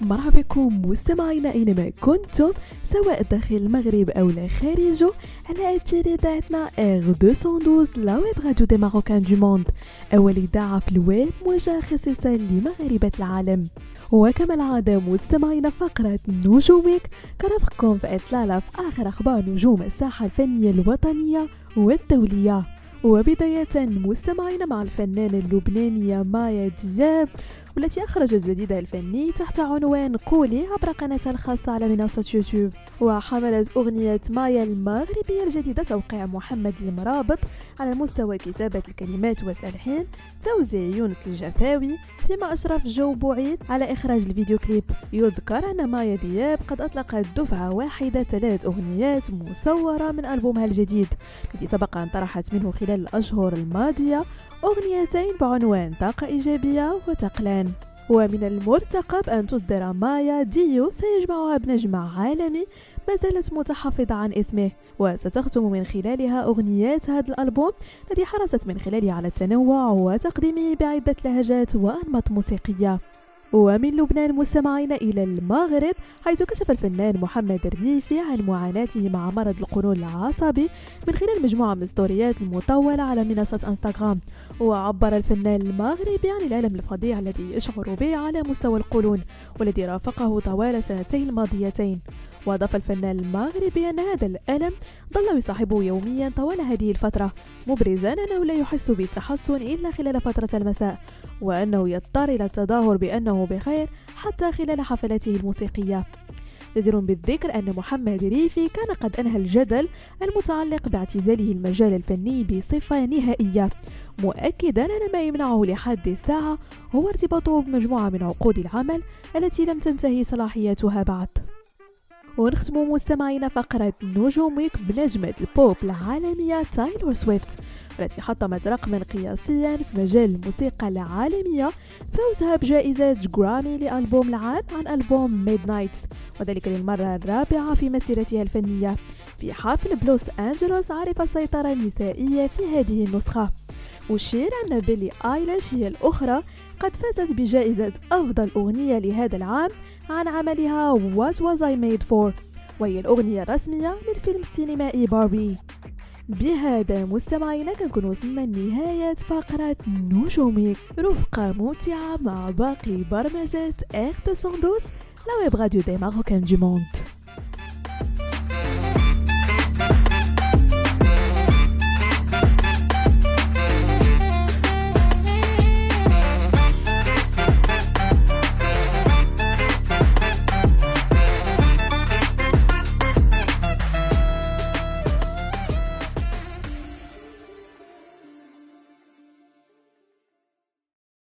مرحبا بكم مستمعينا أينما كنتم سواء داخل المغرب أو لا خارجه على اثير اذاعتنا R 212 la web radio des Marocains du monde أول إذاعة في الويب موجهه خصيصا لمغاربة العالم. وكما العادة مستمعين فقرة نجومك. كرفقكم في إطلالة في آخر أخبار نجوم الساحة الفنية الوطنية والدولية. وبداية مستمعين مع الفنانة اللبنانية مايا دياب والتي أخرجت جديدها الفني تحت عنوان قولي عبر قناتها الخاصة على منصة يوتيوب. وحملت أغنية مايا المغربية الجديدة توقيع محمد المرابط على مستوى كتابة الكلمات والتلحين توزيع يونس الجفاوي فيما أشرف جو بوعيد على إخراج الفيديو كليب. يذكر أن مايا دياب قد أطلقت دفعة واحدة ثلاث أغنيات مصورة من ألبومها الجديد الذي سبق أن طرحت منه خلال الأشهر الماضية أغنيتين بعنوان طاقة إيجابية وتقلان. ومن المرتقب أن تصدر مايا ديو سيجمعها بنجم عالمي ما زالت متحفظة عن اسمه. وستختم من خلالها أغنيات هذا الألبوم الذي حرصت من خلاله على التنوع وتقديمه بعدة لهجات وأنماط موسيقية. ومن لبنان مستمعين إلى المغرب حيث كشف الفنان محمد الريفي عن معاناته مع مرض القولون العصبي من خلال مجموعة من ستوريات المطولة على منصة إنستغرام. وعبر الفنان المغربي عن الألم الفظيع الذي يشعر به على مستوى القولون والذي رافقه طوال سنتين الماضيتين وأضاف الفنان المغربي أن هذا الألم ظل يصاحبه يوميا طوال هذه الفترة مبرزا أنه لا يحس بالتحسن إلا خلال فترة المساء. وأنه يضطر إلى التظاهر بأنه بخير حتى خلال حفلاته الموسيقية. جدير بالذكر أن محمد ريفي كان قد أنهى الجدل المتعلق باعتزاله المجال الفني بصفة نهائية. مؤكدا أن ما يمنعه لحد الساعة هو ارتباطه بمجموعة من عقود العمل التي لم تنتهي صلاحيتها بعد. ونختم مستمعينا فقرة نجومك بنجمة البوب العالمية تايلور سويفت التي حطمت رقما قياسيا في مجال الموسيقى العالمية فوزها بجائزة جرامي لألبوم العام عن ألبوم Midnights وذلك للمرة الرابعة في مسيرتها الفنية في حفل بلوس أنجلوس عرف السيطرة النسائية في هذه النسخة. أشير أن بيلي آيليش هي الأخرى قد فازت بجائزة أفضل أغنية لهذا العام عن عملها What Was I Made For وهي الأغنية الرسمية للفيلم السينمائي باربي بهذا مستمعينا كنكون وصلنا لنهاية فقرة نجومك رفقة ممتعة مع باقي برمجات R 212 la web radio des Marocains du monde.